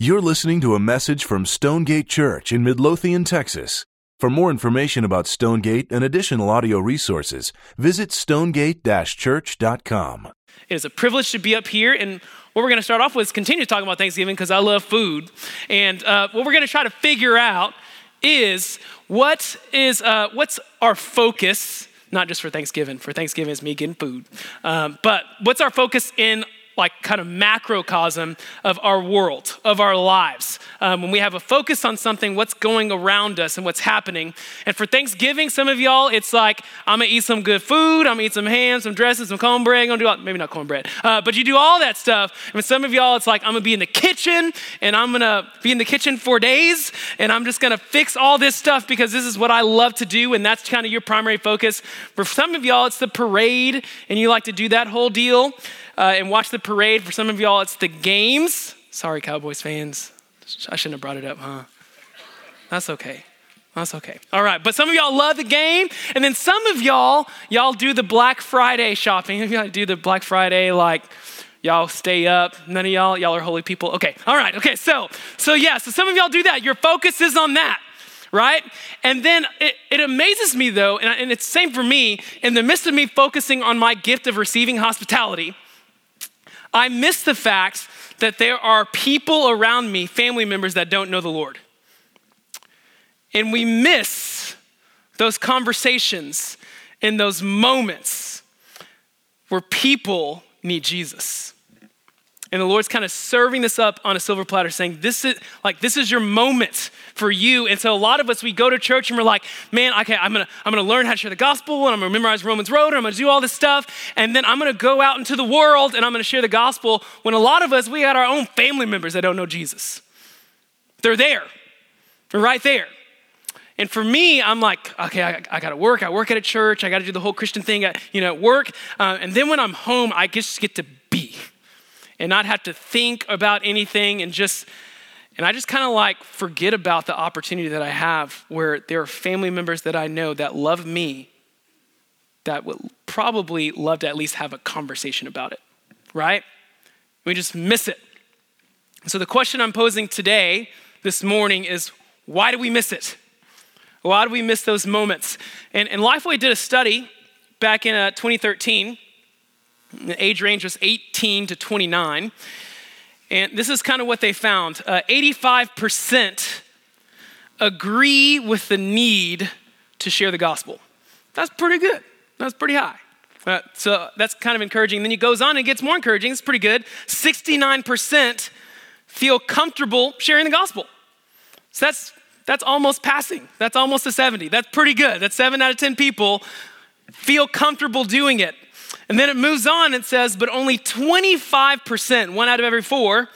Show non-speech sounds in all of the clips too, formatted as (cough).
You're listening to a message from Stonegate Church in Midlothian, Texas. For more information about Stonegate and additional audio resources, visit stonegate church.com. It is a privilege to be up here, and what we're going to start off with is continue talking about Thanksgiving because I love food. And uh, what we're going to try to figure out is what is uh, what's our focus, not just for Thanksgiving. For Thanksgiving is me getting food, um, but what's our focus in like kind of macrocosm of our world, of our lives. Um, when we have a focus on something, what's going around us and what's happening. And for Thanksgiving, some of y'all, it's like, I'm gonna eat some good food, I'm gonna eat some ham, some dressing, some cornbread, I'm gonna do all, maybe not cornbread, uh, but you do all that stuff. And for some of y'all, it's like, I'm gonna be in the kitchen and I'm gonna be in the kitchen for days and I'm just gonna fix all this stuff because this is what I love to do and that's kind of your primary focus. For some of y'all, it's the parade and you like to do that whole deal uh, and watch the parade. For some of y'all, it's the games. Sorry, Cowboys fans. I shouldn't have brought it up, huh? That's okay. That's okay. All right, but some of y'all love the game, and then some of y'all, y'all do the Black Friday shopping. (laughs) Y'all do the Black Friday like y'all stay up. None of y'all, y'all are holy people. Okay, all right, okay. So, so yeah, so some of y'all do that. Your focus is on that right? And then it, it amazes me though, and, and it's the same for me, in the midst of me focusing on my gift of receiving hospitality, I miss the fact that there are people around me, family members that don't know the Lord. And we miss those conversations in those moments where people need Jesus. And the Lord's kind of serving this up on a silver platter, saying, This is like this is your moment for you. And so a lot of us we go to church and we're like, man, okay, I'm gonna I'm gonna learn how to share the gospel and I'm gonna memorize Romans Road and I'm gonna do all this stuff, and then I'm gonna go out into the world and I'm gonna share the gospel. When a lot of us, we got our own family members that don't know Jesus. They're there. They're right there. And for me, I'm like, okay, I, I got to work. I work at a church. I got to do the whole Christian thing, at, you know, at work. Uh, and then when I'm home, I just get to and not have to think about anything and just and I just kind of like forget about the opportunity that I have where there are family members that I know that love me that would probably love to at least have a conversation about it, right? We just miss it. So the question I'm posing today, this morning, is why do we miss it? Why do we miss those moments? And, and Lifeway did a study back in uh, 2013 the age range was 18 to 29. And this is kind of what they found uh, 85% agree with the need to share the gospel. That's pretty good. That's pretty high. Uh, so that's kind of encouraging. Then he goes on and gets more encouraging. It's pretty good. 69% feel comfortable sharing the gospel. So that's that's almost passing. That's almost a 70. That's pretty good. That's 7 out of 10 people feel comfortable doing it. And then it moves on and says, but only 25%, one out of every four,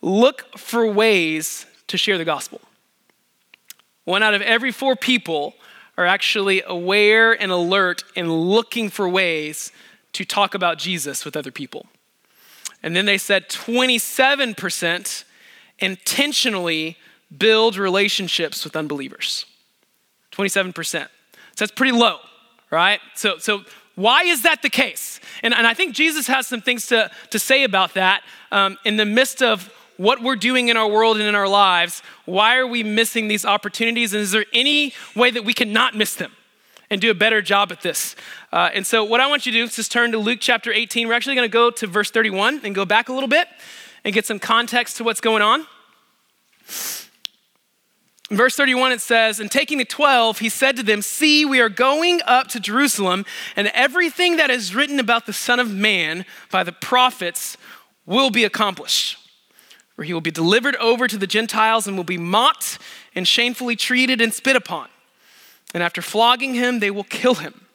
look for ways to share the gospel. One out of every four people are actually aware and alert and looking for ways to talk about Jesus with other people. And then they said 27% intentionally build relationships with unbelievers. 27%. So that's pretty low, right? So, so why is that the case? And, and I think Jesus has some things to, to say about that um, in the midst of what we're doing in our world and in our lives. Why are we missing these opportunities? And is there any way that we can not miss them and do a better job at this? Uh, and so, what I want you to do is just turn to Luke chapter 18. We're actually going to go to verse 31 and go back a little bit and get some context to what's going on. In verse 31, it says, And taking the 12, he said to them, See, we are going up to Jerusalem, and everything that is written about the Son of Man by the prophets will be accomplished. For he will be delivered over to the Gentiles and will be mocked and shamefully treated and spit upon. And after flogging him, they will kill him.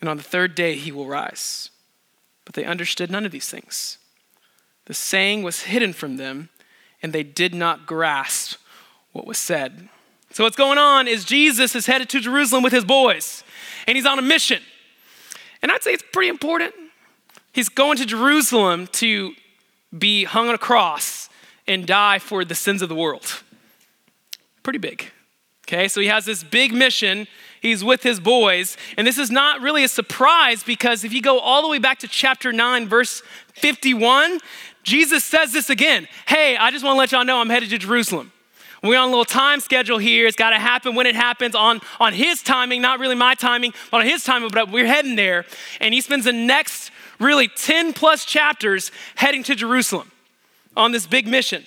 And on the third day, he will rise. But they understood none of these things. The saying was hidden from them, and they did not grasp what was said. So, what's going on is Jesus is headed to Jerusalem with his boys, and he's on a mission. And I'd say it's pretty important. He's going to Jerusalem to be hung on a cross and die for the sins of the world. Pretty big. Okay, so he has this big mission. He's with his boys. And this is not really a surprise because if you go all the way back to chapter 9, verse 51, Jesus says this again Hey, I just want to let y'all know I'm headed to Jerusalem. We're on a little time schedule here. It's got to happen when it happens on, on his timing, not really my timing, but on his timing, but we're heading there. And he spends the next really 10 plus chapters heading to Jerusalem on this big mission.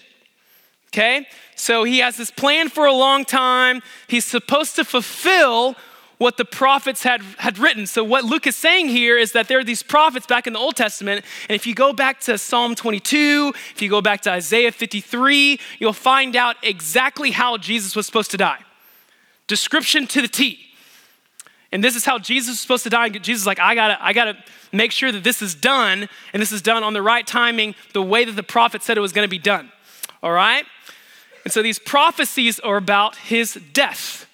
Okay? So he has this plan for a long time. He's supposed to fulfill what the prophets had, had written. So, what Luke is saying here is that there are these prophets back in the Old Testament. And if you go back to Psalm 22, if you go back to Isaiah 53, you'll find out exactly how Jesus was supposed to die. Description to the T. And this is how Jesus was supposed to die. And Jesus is like, I gotta, I gotta make sure that this is done, and this is done on the right timing, the way that the prophet said it was gonna be done. All right? And so these prophecies are about his death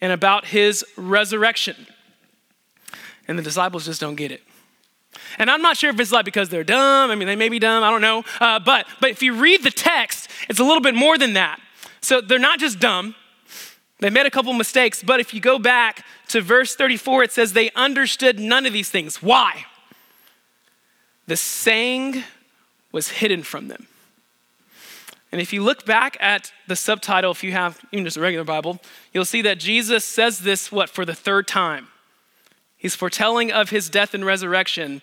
and about his resurrection. And the disciples just don't get it. And I'm not sure if it's like because they're dumb. I mean, they may be dumb. I don't know. Uh, but but if you read the text, it's a little bit more than that. So they're not just dumb. They made a couple mistakes. But if you go back to verse 34, it says they understood none of these things. Why? The saying was hidden from them. And if you look back at the subtitle, if you have even just a regular Bible, you'll see that Jesus says this, what, for the third time. He's foretelling of his death and resurrection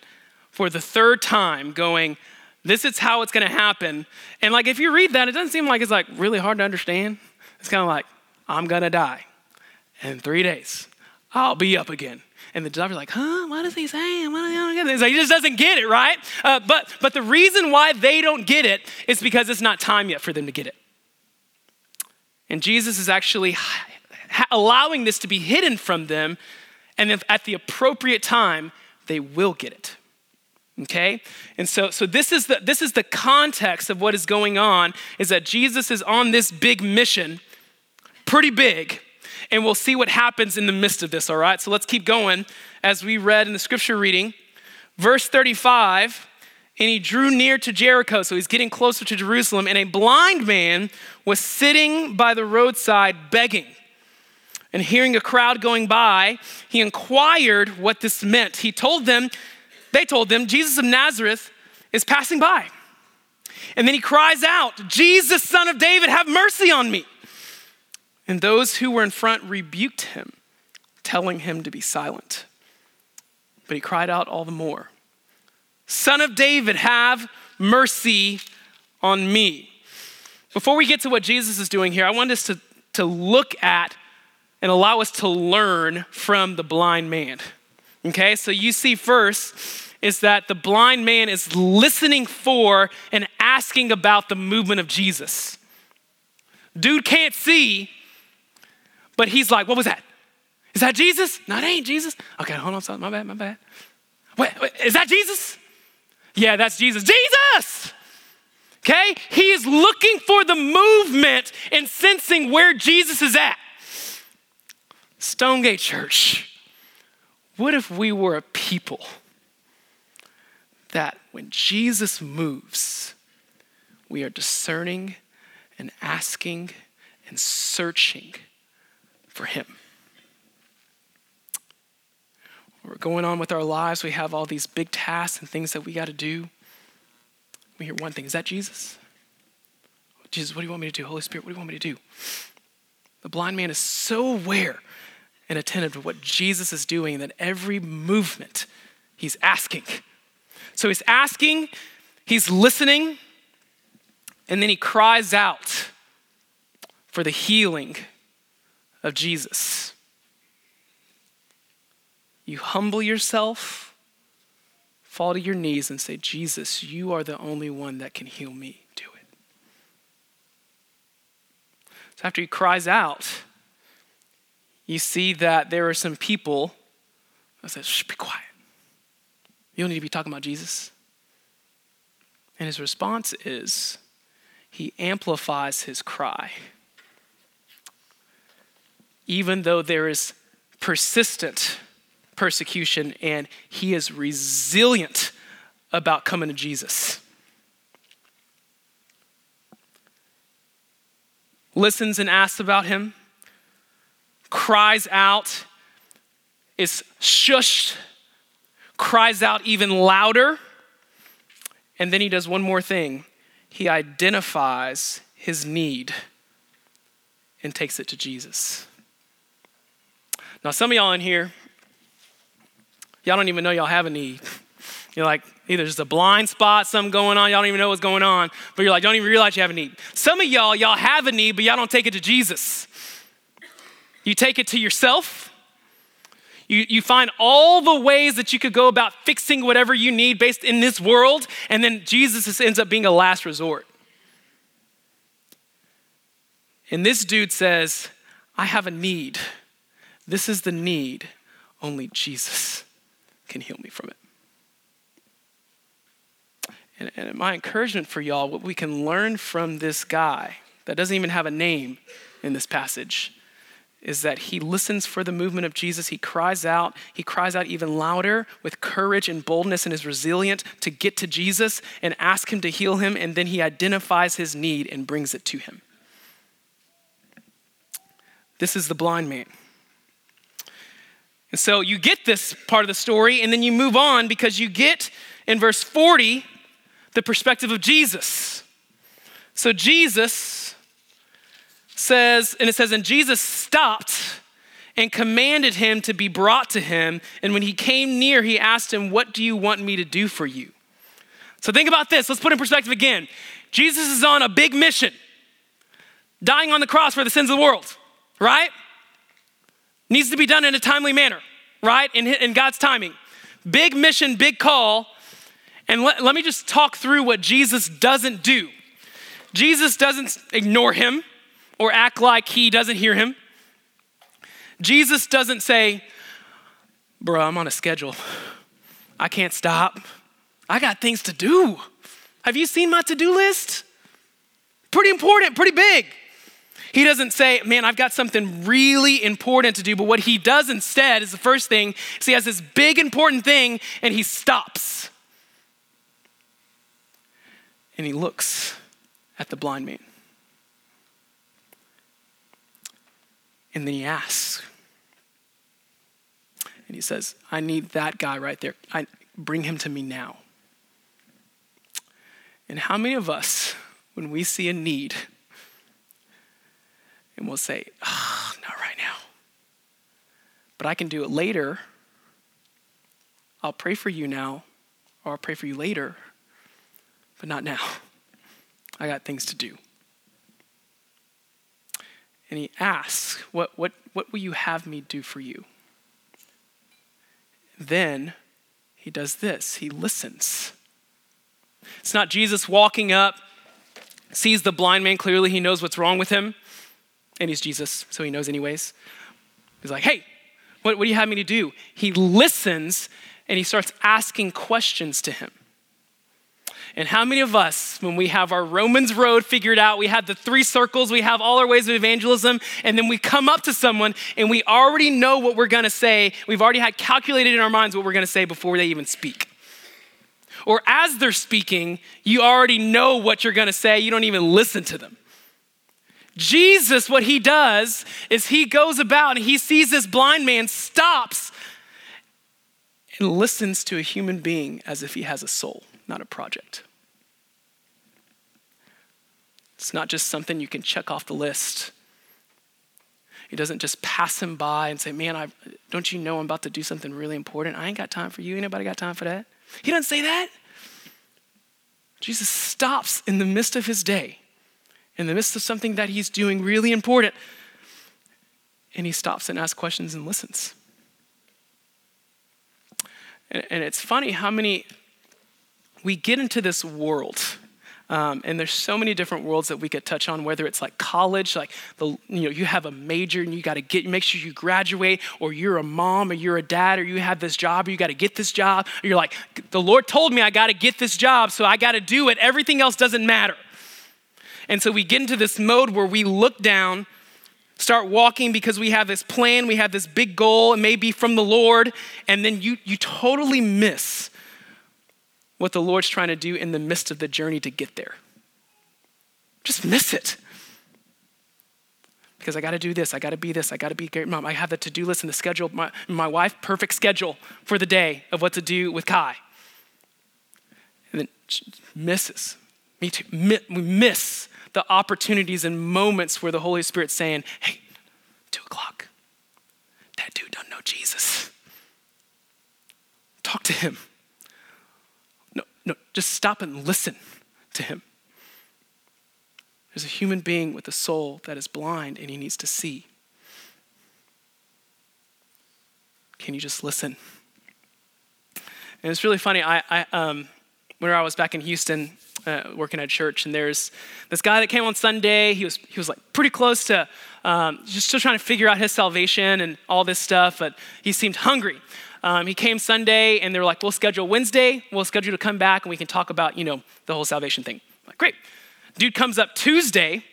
for the third time, going, This is how it's gonna happen. And like if you read that, it doesn't seem like it's like really hard to understand. It's kind of like, I'm gonna die. In three days, I'll be up again. And the are like, huh? What is he saying? What is he, he just doesn't get it, right? Uh, but, but the reason why they don't get it is because it's not time yet for them to get it. And Jesus is actually allowing this to be hidden from them. And then at the appropriate time, they will get it. Okay? And so, so this, is the, this is the context of what is going on is that Jesus is on this big mission, pretty big, and we'll see what happens in the midst of this, all right? So let's keep going as we read in the scripture reading. Verse 35 and he drew near to Jericho, so he's getting closer to Jerusalem, and a blind man was sitting by the roadside begging. And hearing a crowd going by, he inquired what this meant. He told them, they told them, Jesus of Nazareth is passing by. And then he cries out, Jesus, son of David, have mercy on me. And those who were in front rebuked him, telling him to be silent. But he cried out all the more, Son of David, have mercy on me. Before we get to what Jesus is doing here, I want us to, to look at and allow us to learn from the blind man. Okay, so you see first is that the blind man is listening for and asking about the movement of Jesus. Dude can't see, but he's like, what was that? Is that Jesus? No, it ain't Jesus. Okay, hold on, sorry, my bad, my bad. Wait, wait, is that Jesus? Yeah, that's Jesus. Jesus! Okay? He is looking for the movement and sensing where Jesus is at. Stonegate Church, what if we were a people that when Jesus moves, we are discerning and asking and searching for Him. We're going on with our lives. We have all these big tasks and things that we got to do. We hear one thing Is that Jesus? Jesus, what do you want me to do? Holy Spirit, what do you want me to do? The blind man is so aware and attentive to what Jesus is doing that every movement he's asking. So he's asking, he's listening, and then he cries out for the healing of Jesus. You humble yourself, fall to your knees, and say, Jesus, you are the only one that can heal me. Do it. So after he cries out, you see that there are some people that says, Shh, be quiet. You don't need to be talking about Jesus. And his response is, he amplifies his cry even though there is persistent persecution and he is resilient about coming to Jesus. Listens and asks about him, cries out, is shushed, cries out even louder, And then he does one more thing he identifies his need and takes it to Jesus. Now, some of y'all in here, y'all don't even know y'all have a need. You're like, either there's a blind spot, something going on, y'all don't even know what's going on, but you're like, don't even realize you have a need. Some of y'all, y'all have a need, but y'all don't take it to Jesus. You take it to yourself. You, you find all the ways that you could go about fixing whatever you need based in this world, and then Jesus ends up being a last resort. And this dude says, I have a need. This is the need. Only Jesus can heal me from it. And, and my encouragement for y'all, what we can learn from this guy that doesn't even have a name in this passage, is that he listens for the movement of Jesus. He cries out. He cries out even louder with courage and boldness and is resilient to get to Jesus and ask him to heal him. And then he identifies his need and brings it to him. This is the blind man. And so you get this part of the story, and then you move on because you get in verse 40 the perspective of Jesus. So Jesus says, and it says, and Jesus stopped and commanded him to be brought to him. And when he came near, he asked him, What do you want me to do for you? So think about this. Let's put in perspective again. Jesus is on a big mission, dying on the cross for the sins of the world, right? Needs to be done in a timely manner, right? In, in God's timing. Big mission, big call. And let, let me just talk through what Jesus doesn't do. Jesus doesn't ignore him or act like he doesn't hear him. Jesus doesn't say, Bro, I'm on a schedule. I can't stop. I got things to do. Have you seen my to do list? Pretty important, pretty big. He doesn't say, Man, I've got something really important to do. But what he does instead is the first thing is he has this big important thing and he stops. And he looks at the blind man. And then he asks, and he says, I need that guy right there. I, bring him to me now. And how many of us, when we see a need, and we'll say, oh, not right now, but I can do it later. I'll pray for you now, or I'll pray for you later, but not now. (laughs) I got things to do. And he asks, What, what, what will you have me do for you? Then he does this he listens. It's not Jesus walking up, sees the blind man clearly, he knows what's wrong with him, and he's Jesus, so he knows anyways. He's like, Hey, what, what do you have me to do? He listens and he starts asking questions to him. And how many of us, when we have our Romans road figured out, we have the three circles, we have all our ways of evangelism, and then we come up to someone and we already know what we're gonna say. We've already had calculated in our minds what we're gonna say before they even speak. Or as they're speaking, you already know what you're gonna say, you don't even listen to them. Jesus, what he does is he goes about and he sees this blind man, stops, and listens to a human being as if he has a soul not a project. It's not just something you can check off the list. He doesn't just pass him by and say, Man, I, don't you know I'm about to do something really important? I ain't got time for you. Anybody got time for that? He doesn't say that. Jesus stops in the midst of his day, in the midst of something that he's doing really important, and he stops and asks questions and listens. And, and it's funny how many we get into this world. Um, and there's so many different worlds that we could touch on, whether it's like college, like the, you know, you have a major and you got to get, make sure you graduate, or you're a mom or you're a dad, or you have this job, or you got to get this job. Or you're like, the Lord told me I got to get this job, so I got to do it. Everything else doesn't matter. And so we get into this mode where we look down, start walking because we have this plan, we have this big goal, it may be from the Lord, and then you, you totally miss what the Lord's trying to do in the midst of the journey to get there. Just miss it. Because I got to do this, I got to be this, I got to be great mom. I have the to do list and the schedule. My, my wife, perfect schedule for the day of what to do with Kai. And then misses. Me too. We miss the opportunities and moments where the Holy Spirit's saying, hey, two o'clock. That dude doesn't know Jesus. Talk to him. No, no, just stop and listen to him. There's a human being with a soul that is blind and he needs to see. Can you just listen? And it's really funny. I, I um, when I was back in Houston uh, working at church, and there's this guy that came on Sunday. He was he was like pretty close to um, just still trying to figure out his salvation and all this stuff, but he seemed hungry. Um, he came Sunday, and they were like, "We'll schedule Wednesday. We'll schedule to come back, and we can talk about you know the whole salvation thing." I'm like, great. Dude comes up Tuesday,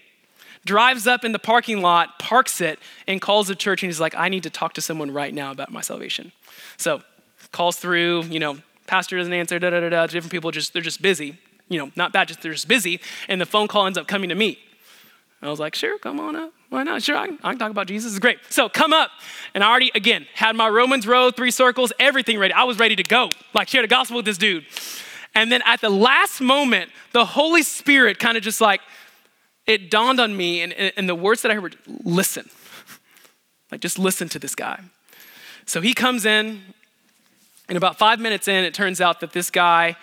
drives up in the parking lot, parks it, and calls the church, and he's like, "I need to talk to someone right now about my salvation." So calls through, you know, pastor doesn't answer, da da da da. Different people just they're just busy, you know, not bad, just they're just busy, and the phone call ends up coming to me. I was like, sure, come on up. Why not? Sure, I can, I can, talk about Jesus. It's great. So come up. And I already, again, had my Romans road, three circles, everything ready. I was ready to go. Like, share the gospel with this dude. And then at the last moment, the Holy Spirit kind of just like, it dawned on me, and, and the words that I heard listen. Like, just listen to this guy. So he comes in, and about five minutes in, it turns out that this guy,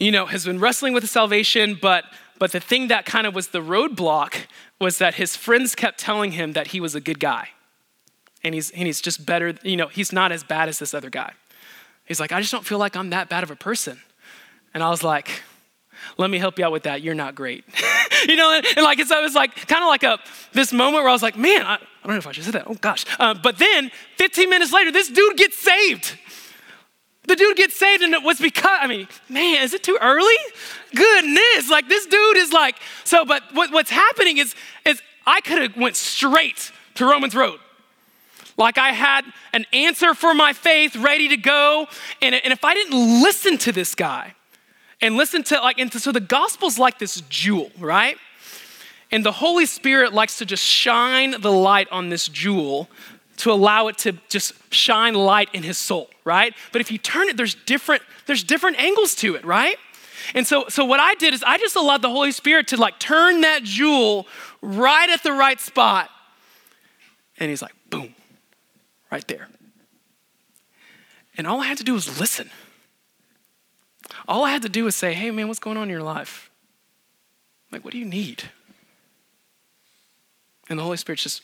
you know, has been wrestling with salvation, but but the thing that kind of was the roadblock was that his friends kept telling him that he was a good guy. And he's, and he's just better, you know, he's not as bad as this other guy. He's like, I just don't feel like I'm that bad of a person. And I was like, let me help you out with that. You're not great. (laughs) you know, and, and like, so it was like kind of like a, this moment where I was like, man, I, I don't know if I should say that. Oh gosh. Uh, but then 15 minutes later, this dude gets saved. The dude gets saved, and it was because, I mean, man, is it too early? Goodness, like this dude is like, so, but what, what's happening is, is I could have went straight to Romans Road. Like I had an answer for my faith ready to go. And, and if I didn't listen to this guy and listen to like, and so the gospel's like this jewel, right? And the Holy Spirit likes to just shine the light on this jewel to allow it to just shine light in his soul, right? But if you turn it, there's different, there's different angles to it, right? And so, so what I did is I just allowed the Holy Spirit to like turn that jewel right at the right spot. And he's like, boom, right there. And all I had to do was listen. All I had to do was say, hey man, what's going on in your life? Like, what do you need? And the Holy Spirit's just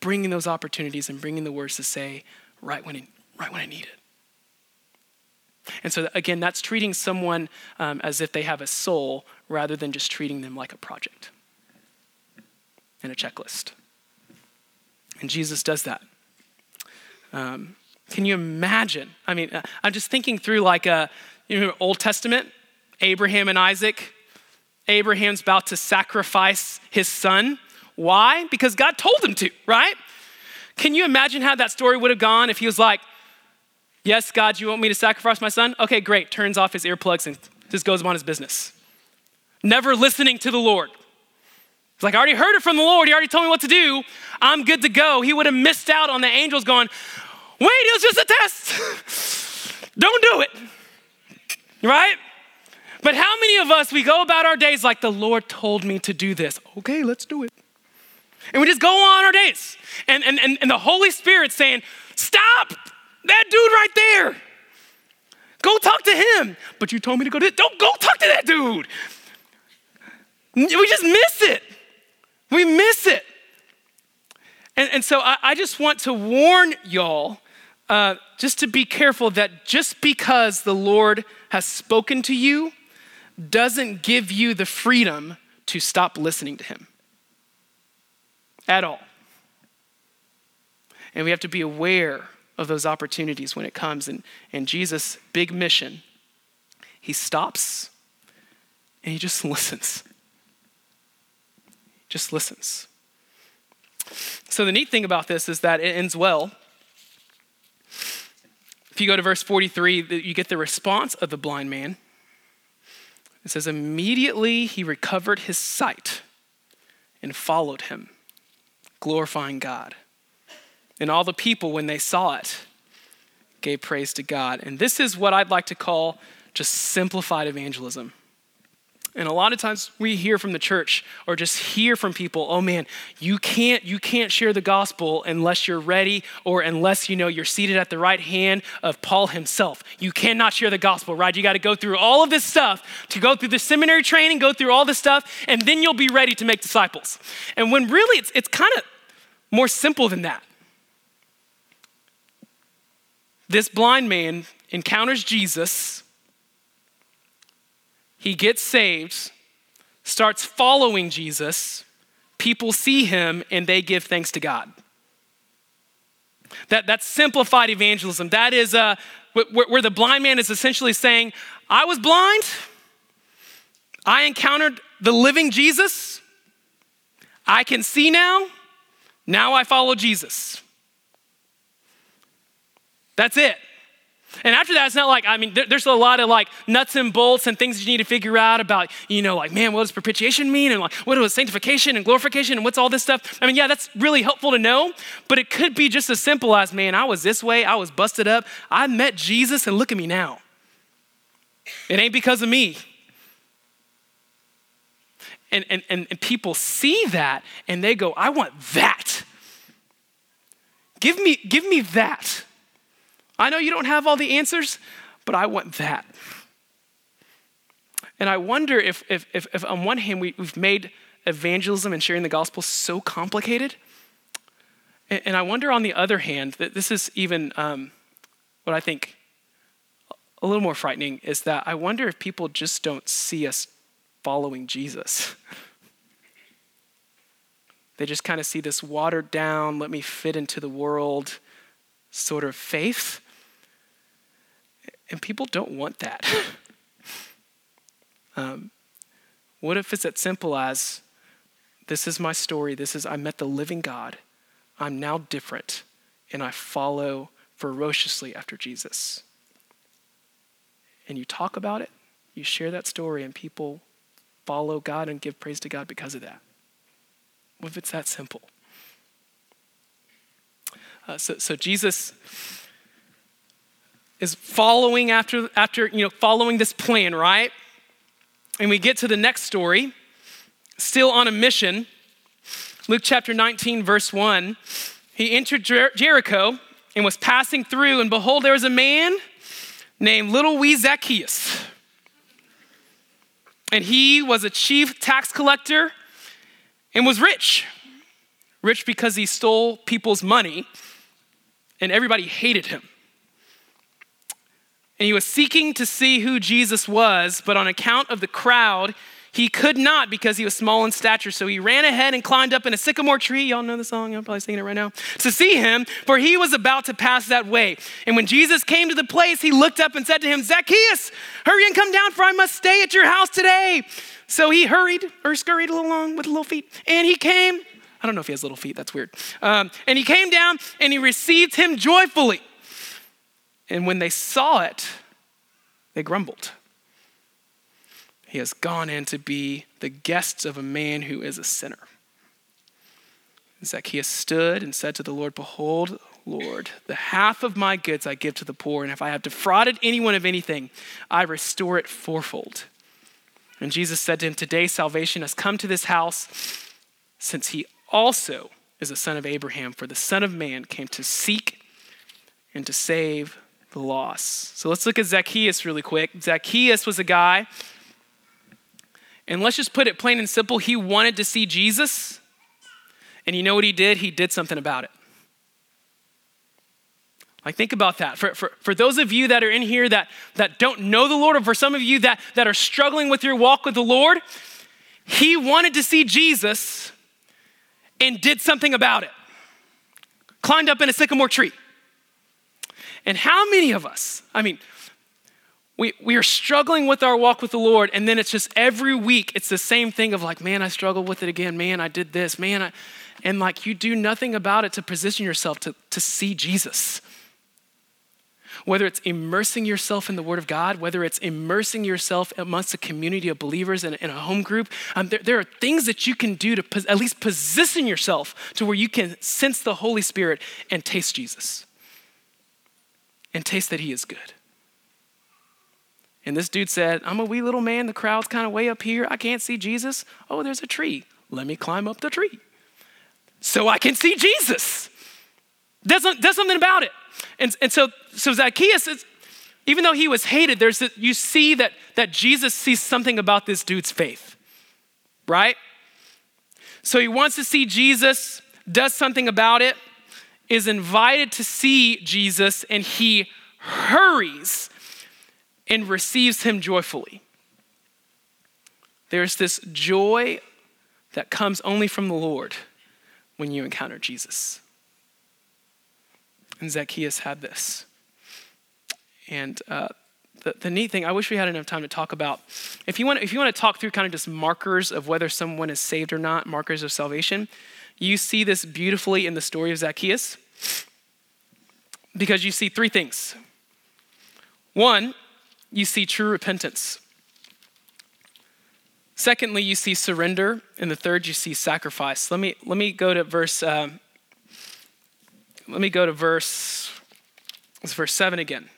bringing those opportunities and bringing the words to say right when, it, right when I need it. And so, again, that's treating someone um, as if they have a soul rather than just treating them like a project and a checklist. And Jesus does that. Um, can you imagine? I mean, uh, I'm just thinking through like a, you know, Old Testament, Abraham and Isaac. Abraham's about to sacrifice his son. Why? Because God told him to, right? Can you imagine how that story would have gone if he was like, Yes, God, you want me to sacrifice my son? Okay, great. Turns off his earplugs and just goes about his business. Never listening to the Lord. It's like, I already heard it from the Lord. He already told me what to do. I'm good to go. He would have missed out on the angels going, Wait, it was just a test. (laughs) Don't do it. Right? But how many of us, we go about our days like the Lord told me to do this? Okay, let's do it. And we just go on our days. And, and, and, and the Holy Spirit saying, Stop that dude right there. Go talk to him. But you told me to go to Don't go talk to that dude. We just miss it. We miss it. And, and so I, I just want to warn y'all uh, just to be careful that just because the Lord has spoken to you doesn't give you the freedom to stop listening to him at all. And we have to be aware of those opportunities when it comes. And, and Jesus' big mission, he stops and he just (laughs) listens. Just listens. So the neat thing about this is that it ends well. If you go to verse 43, you get the response of the blind man. It says, Immediately he recovered his sight and followed him glorifying God. And all the people, when they saw it, gave praise to God. And this is what I'd like to call just simplified evangelism. And a lot of times we hear from the church or just hear from people, oh man, you can't, you can't share the gospel unless you're ready or unless you know you're seated at the right hand of Paul himself. You cannot share the gospel, right? You got to go through all of this stuff to go through the seminary training, go through all this stuff, and then you'll be ready to make disciples. And when really it's, it's kind of more simple than that. This blind man encounters Jesus he gets saved, starts following Jesus, people see him, and they give thanks to God. That, that's simplified evangelism. That is uh, where, where the blind man is essentially saying, I was blind, I encountered the living Jesus, I can see now, now I follow Jesus. That's it. And after that, it's not like, I mean, there, there's a lot of like nuts and bolts and things that you need to figure out about, you know, like, man, what does propitiation mean? And like, what is sanctification and glorification and what's all this stuff? I mean, yeah, that's really helpful to know, but it could be just as simple as, man, I was this way, I was busted up, I met Jesus, and look at me now. It ain't because of me. And, and, and, and people see that and they go, I want that. Give me, give me that. I know you don't have all the answers, but I want that. And I wonder if, if, if, if on one hand, we, have made evangelism and sharing the gospel so complicated. And, and, I wonder on the other hand, that this is even um, what I think a little more frightening is that I wonder if people just don't see us following Jesus. (laughs) they just kind of see this watered down, let me fit into the world sort of faith. And people don't want that. (laughs) um, what if it's as simple as this is my story, this is I met the living God, I'm now different, and I follow ferociously after Jesus? And you talk about it, you share that story, and people follow God and give praise to God because of that. What if it's that simple? Uh, so, so Jesus is following after, after, you know, following this plan, right? And we get to the next story, still on a mission. Luke chapter 19, verse 1. He entered Jer- Jericho and was passing through, and behold, there was a man named Little Wee Zacchaeus. And he was a chief tax collector and was rich. Rich because he stole people's money and everybody hated him. And he was seeking to see who Jesus was, but on account of the crowd, he could not because he was small in stature. So he ran ahead and climbed up in a sycamore tree. Y'all know the song, I'm probably singing it right now. To see him, for he was about to pass that way. And when Jesus came to the place, he looked up and said to him, Zacchaeus, hurry and come down, for I must stay at your house today. So he hurried or scurried along with little feet, and he came I don't know if he has little feet, that's weird. Um, and he came down and he received him joyfully. And when they saw it, they grumbled. He has gone in to be the guests of a man who is a sinner. Zacchaeus stood and said to the Lord, Behold, Lord, the half of my goods I give to the poor, and if I have defrauded anyone of anything, I restore it fourfold. And Jesus said to him, Today salvation has come to this house, since he also is a son of Abraham, for the Son of Man came to seek and to save the loss. So let's look at Zacchaeus really quick. Zacchaeus was a guy, and let's just put it plain and simple he wanted to see Jesus, and you know what he did? He did something about it. Like, think about that. For, for, for those of you that are in here that, that don't know the Lord, or for some of you that, that are struggling with your walk with the Lord, he wanted to see Jesus and did something about it. Climbed up in a sycamore tree. And how many of us, I mean, we, we are struggling with our walk with the Lord, and then it's just every week it's the same thing of like, man, I struggled with it again. Man, I did this. Man, I, and like you do nothing about it to position yourself to, to see Jesus whether it's immersing yourself in the Word of God, whether it's immersing yourself amongst a community of believers in, in a home group, um, there, there, are things that you can do to pos- at least position yourself to where you can sense the Holy Spirit and taste Jesus and taste that He is good. And this dude said, I'm a wee little man. The crowd's kind of way up here. I can't see Jesus. Oh, there's a tree. Let me climb up the tree so I can see Jesus. Does, does something about it. And, and so, so Zacchaeus, is, even though he was hated, there's a, you see that, that Jesus sees something about this dude's faith, right? So he wants to see Jesus, does something about it, is invited to see Jesus, and he hurries and receives him joyfully. There's this joy that comes only from the Lord when you encounter Jesus. And Zacchaeus had this. And uh, the, the neat thing, I wish we had enough time to talk about. If you, want, if you want to talk through kind of just markers of whether someone is saved or not, markers of salvation, you see this beautifully in the story of Zacchaeus because you see three things. One, you see true repentance. Secondly, you see surrender. And the third, you see sacrifice. Let me, let me go to verse, uh, let me go to verse, it's verse 7 again.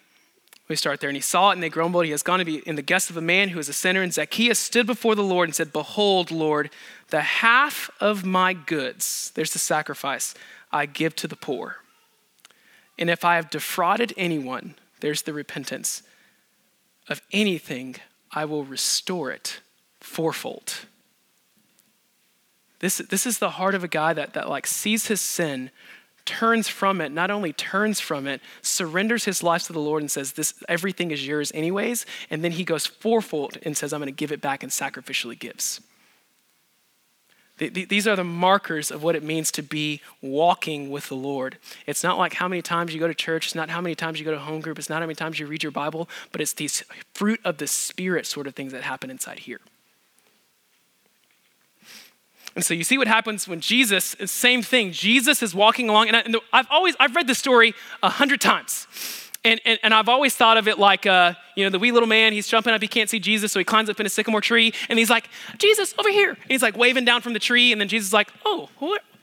We start there. And he saw it and they grumbled. He has gone to be in the guest of a man who is a sinner. And Zacchaeus stood before the Lord and said, Behold, Lord, the half of my goods, there's the sacrifice, I give to the poor. And if I have defrauded anyone, there's the repentance of anything, I will restore it fourfold. This, this is the heart of a guy that, that like sees his sin, turns from it, not only turns from it, surrenders his life to the Lord and says, This everything is yours anyways, and then he goes fourfold and says, I'm gonna give it back and sacrificially gives. These are the markers of what it means to be walking with the Lord. It's not like how many times you go to church, it's not how many times you go to home group, it's not how many times you read your Bible, but it's these fruit of the Spirit sort of things that happen inside here. And so you see what happens when Jesus, same thing. Jesus is walking along, and, I, have always I've read the story a hundred times. And, and, and, I've always thought of it like, uh, you know, the wee little man, he's jumping up, he can't see Jesus, so he climbs up in a sycamore tree, and he's like, Jesus, over here. And he's like waving down from the tree, and then Jesus is like, oh,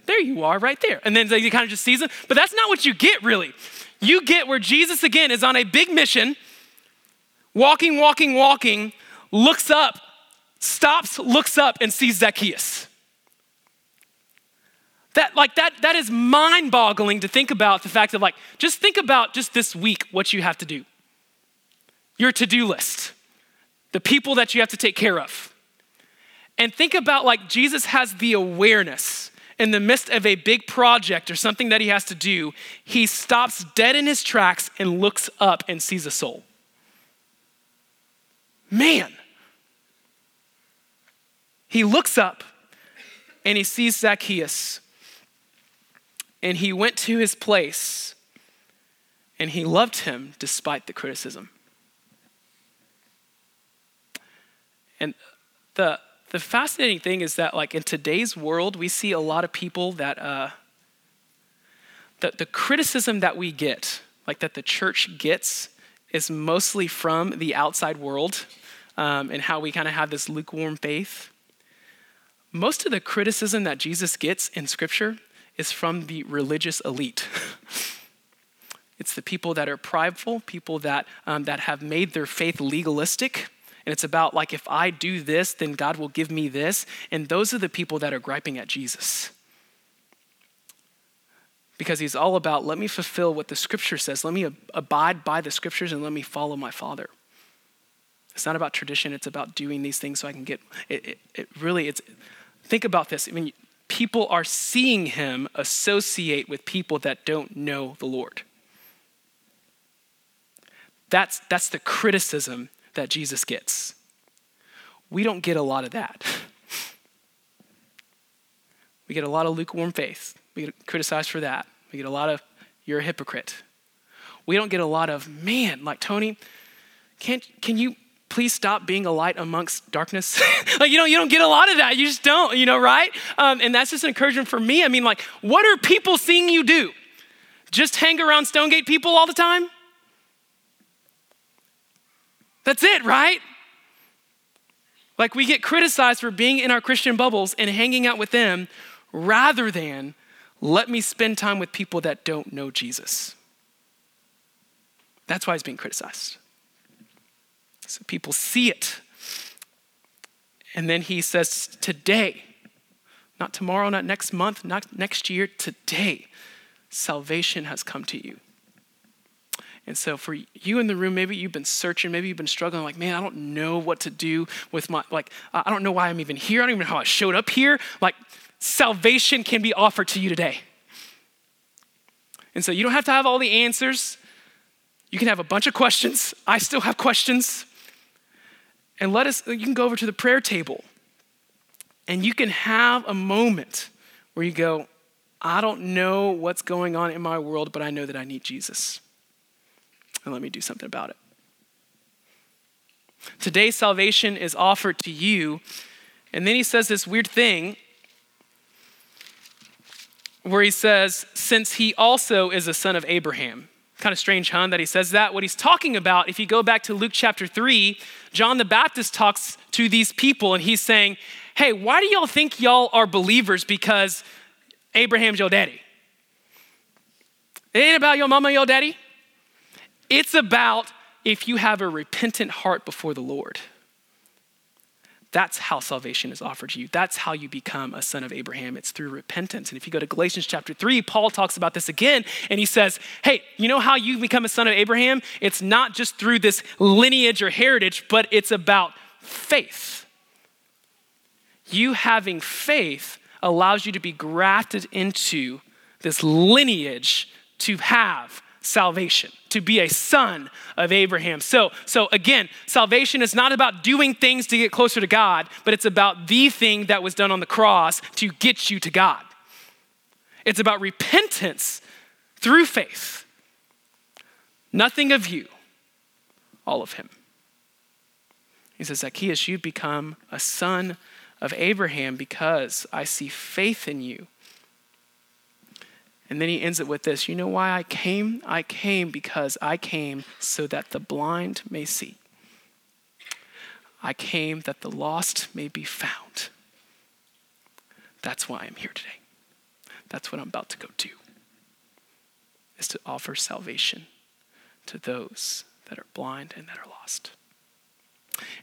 there you are, right there. And then he kind of just sees him. But that's not what you get, really. You get where Jesus, again, is on a big mission, walking, walking, walking, looks up, stops, looks up, and sees Zacchaeus. That like that that is mind-boggling to think about the fact that like just think about just this week what you have to do. Your to-do list. The people that you have to take care of. And think about like Jesus has the awareness in the midst of a big project or something that he has to do, he stops dead in his tracks and looks up and sees a soul. Man. He looks up and he sees Zacchaeus and he went to his place and he loved him despite the criticism. And the, the fascinating thing is that, like, in today's world, we see a lot of people that, uh, the, the criticism that we get, like that the church gets, is mostly from the outside world um, and how we kind of have this lukewarm faith. Most of the criticism that Jesus gets in Scripture is from the religious elite. (laughs) it's the people that are prideful, people that, um, that have made their faith legalistic. And it's about, like, if I do this, then God will give me this. And those are the people that are griping at Jesus. Because he's all about, let me fulfill what the scripture says. Let me ab- abide by the scriptures and let me follow my Father. It's not about tradition, it's about doing these things so I can get it. it, it really, it's, think about this. I mean, people are seeing him associate with people that don't know the Lord. That's, that's the criticism that Jesus gets. We don't get a lot of that. (laughs) We get a lot of lukewarm faith. We get criticized for that. We get a lot of, you're a hypocrite. We don't get a lot of, man, like Tony, can't, can you please stop being a light amongst darkness. (laughs) like, you know, you don't get a lot of that. You just don't, you know, right? Um, and that's just an encouragement for me. I mean, like, what are people seeing you do? Just hang around Stonegate people all the time? That's it, right? Like, we get criticized for being in our Christian bubbles and hanging out with them rather than let me spend time with people that don't know Jesus. That's why he's being criticized. So people see it. And then he says, Today, not tomorrow, not next month, not next year, today, salvation has come to you. And so, for you in the room, maybe you've been searching, maybe you've been struggling, like, man, I don't know what to do with my, like, I don't know why I'm even here. I don't even know how I showed up here. Like, salvation can be offered to you today. And so, you don't have to have all the answers. You can have a bunch of questions. I still have questions. And let us, you can go over to the prayer table and you can have a moment where you go, I don't know what's going on in my world, but I know that I need Jesus. And let me do something about it. Today, salvation is offered to you. And then he says this weird thing where he says, Since he also is a son of Abraham. Kind of strange, huh, that he says that. What he's talking about, if you go back to Luke chapter 3, John the Baptist talks to these people and he's saying, Hey, why do y'all think y'all are believers because Abraham's your daddy? It ain't about your mama, your daddy. It's about if you have a repentant heart before the Lord. That's how salvation is offered to you. That's how you become a son of Abraham. It's through repentance. And if you go to Galatians chapter 3, Paul talks about this again, and he says, Hey, you know how you become a son of Abraham? It's not just through this lineage or heritage, but it's about faith. You having faith allows you to be grafted into this lineage to have salvation, to be a son of Abraham. So, so again, salvation is not about doing things to get closer to God, but it's about the thing that was done on the cross to get you to God. It's about repentance through faith. Nothing of you, all of him. He says, Zacchaeus, you become a son of Abraham because I see faith in you and then he ends it with this You know why I came? I came because I came so that the blind may see. I came that the lost may be found. That's why I'm here today. That's what I'm about to go do. Is to offer salvation to those that are blind and that are lost.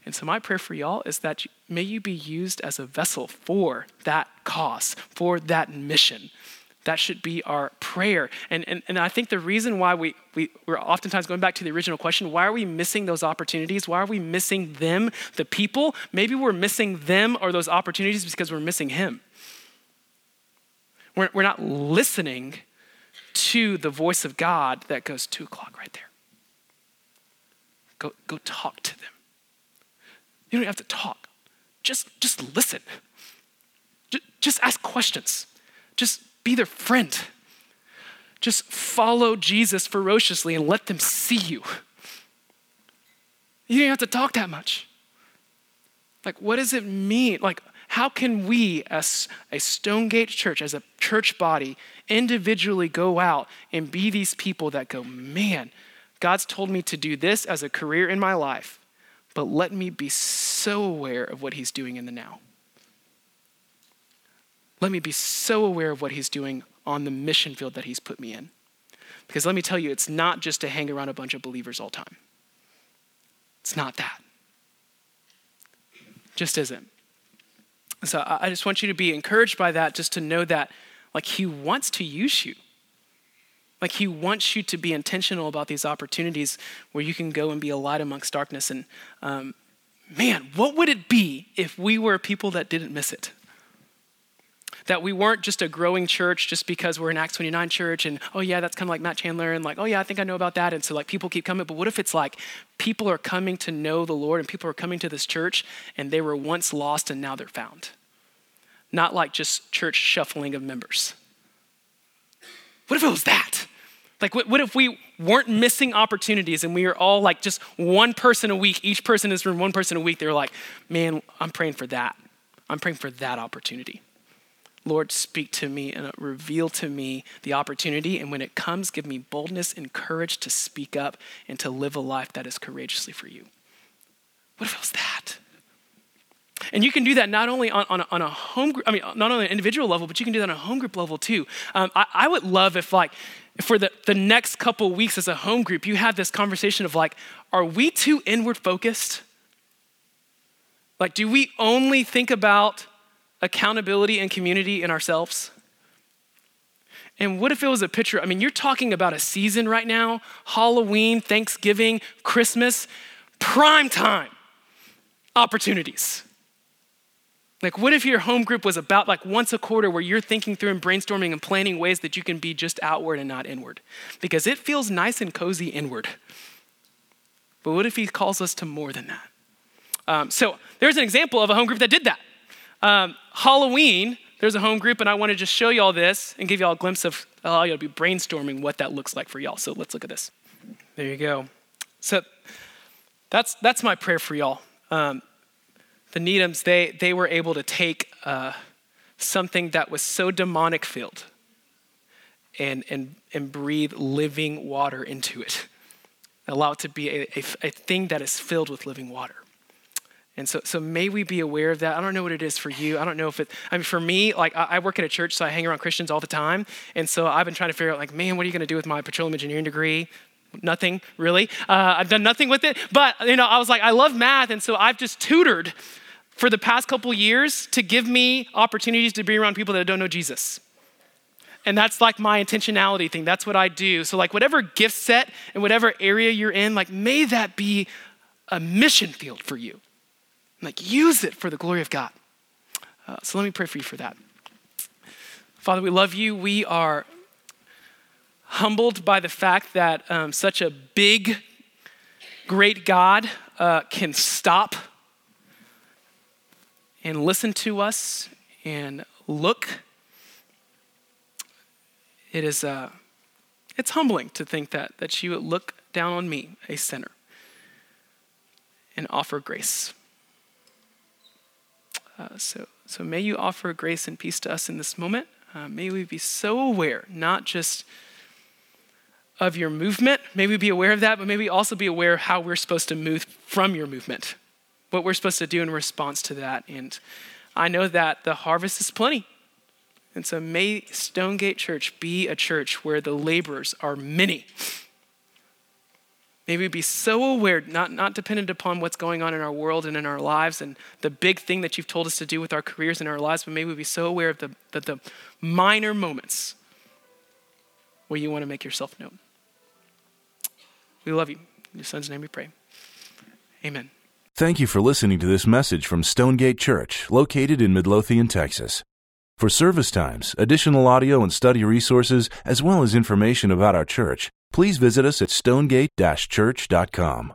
And so, my prayer for y'all is that may you be used as a vessel for that cause, for that mission, that should be our prayer. And, and, and I think the reason why we, we, we're oftentimes going back to the original question why are we missing those opportunities? Why are we missing them, the people? Maybe we're missing them or those opportunities because we're missing Him. We're, we're not listening to the voice of God that goes, two o'clock right there. Go, go talk to them. You don't have to talk, just, just listen. Just, ask questions. Just be their friend. Just follow Jesus ferociously and let them see you. You don't have to talk that much. Like, what does it mean? Like, how can we, as a Stonegate church, as a church body, individually go out and be these people that go, man, God's told me to do this as a career in my life, but let me be so aware of what He's doing in the now. Let me be so aware of what He's doing on the mission field that He's put me in. Because let me tell you, it's not just to hang around a bunch of believers all time. It's not that. Just isn't. So I just want you to be encouraged by that, just to know that, like, He wants to use you. Like, He wants you to be intentional about these opportunities where you can go and be a light amongst darkness. And um, man, what would it be if we were people that didn't miss it? That we weren't just a growing church just because we're an Acts 29 church and, oh, yeah, that's kind of like Matt Chandler and like, oh, yeah, I think I know about that. And so, like, people keep coming. But what if it's like people are coming to know the Lord and people are coming to this church and they were once lost and now they're found? Not like just church shuffling of members. What if it was that? Like, what, what if we weren't missing opportunities and we were all like just one person a week, each person in this room, one person a week? They were like, man, I'm praying for that. I'm praying for that opportunity. Lord, speak to me and reveal to me the opportunity. And when it comes, give me boldness and courage to speak up and to live a life that is courageously for you. What if it was that? And you can do that not only on, on, a, on a home group, I mean, not only an individual level, but you can do that on a home group level too. Um, I, I would love if, like, for the, the next couple weeks as a home group, you had this conversation of, like, are we too inward focused? Like, do we only think about accountability and community in ourselves? And what if it was a picture? I mean, you're talking about a season right now Halloween, Thanksgiving, Christmas, prime time opportunities. Like, what if your home group was about like once a quarter where you're thinking through and brainstorming and planning ways that you can be just outward and not inward? Because it feels nice and cozy inward. But what if he calls us to more than that? Um, so, there's an example of a home group that did that. Um, Halloween, there's a home group, and I want to just show you all this and give you all a glimpse of allow you to be brainstorming what that looks like for y'all. So, let's look at this. There you go. So, that's, that's my prayer for y'all. Um, the Needhams, they, they were able to take uh, something that was so demonic filled and, and, and breathe living water into it. Allow it to be a, a, a thing that is filled with living water. And so, so may we be aware of that. I don't know what it is for you. I don't know if it, I mean, for me, like I, I work at a church, so I hang around Christians all the time. And so I've been trying to figure out, like, man, what are you going to do with my petroleum engineering degree? Nothing really. Uh, I've done nothing with it. But, you know, I was like, I love math. And so I've just tutored for the past couple years to give me opportunities to be around people that don't know Jesus. And that's like my intentionality thing. That's what I do. So, like, whatever gift set and whatever area you're in, like, may that be a mission field for you. Like, use it for the glory of God. Uh, so, let me pray for you for that. Father, we love you. We are humbled by the fact that um, such a big, great God uh, can stop and listen to us and look. It is uh, it's humbling to think that that you would look down on me, a sinner, and offer grace. Uh, so, so may you offer grace and peace to us in this moment. Uh, may we be so aware, not just of your movement, may we be aware of that, but may we also be aware of how we're supposed to move from your movement what we're supposed to do in response to that. And I know that the harvest is plenty. And so may Stonegate Church be a church where the laborers are many. May we be so aware, not, not dependent upon what's going on in our world and in our lives and the big thing that you've told us to do with our careers and our lives, but may we be so aware of the, the, the minor moments where you want to make yourself known. We love you. In your son's name we pray. Amen. Thank you for listening to this message from Stonegate Church, located in Midlothian, Texas. For service times, additional audio and study resources, as well as information about our church, please visit us at stonegate-church.com.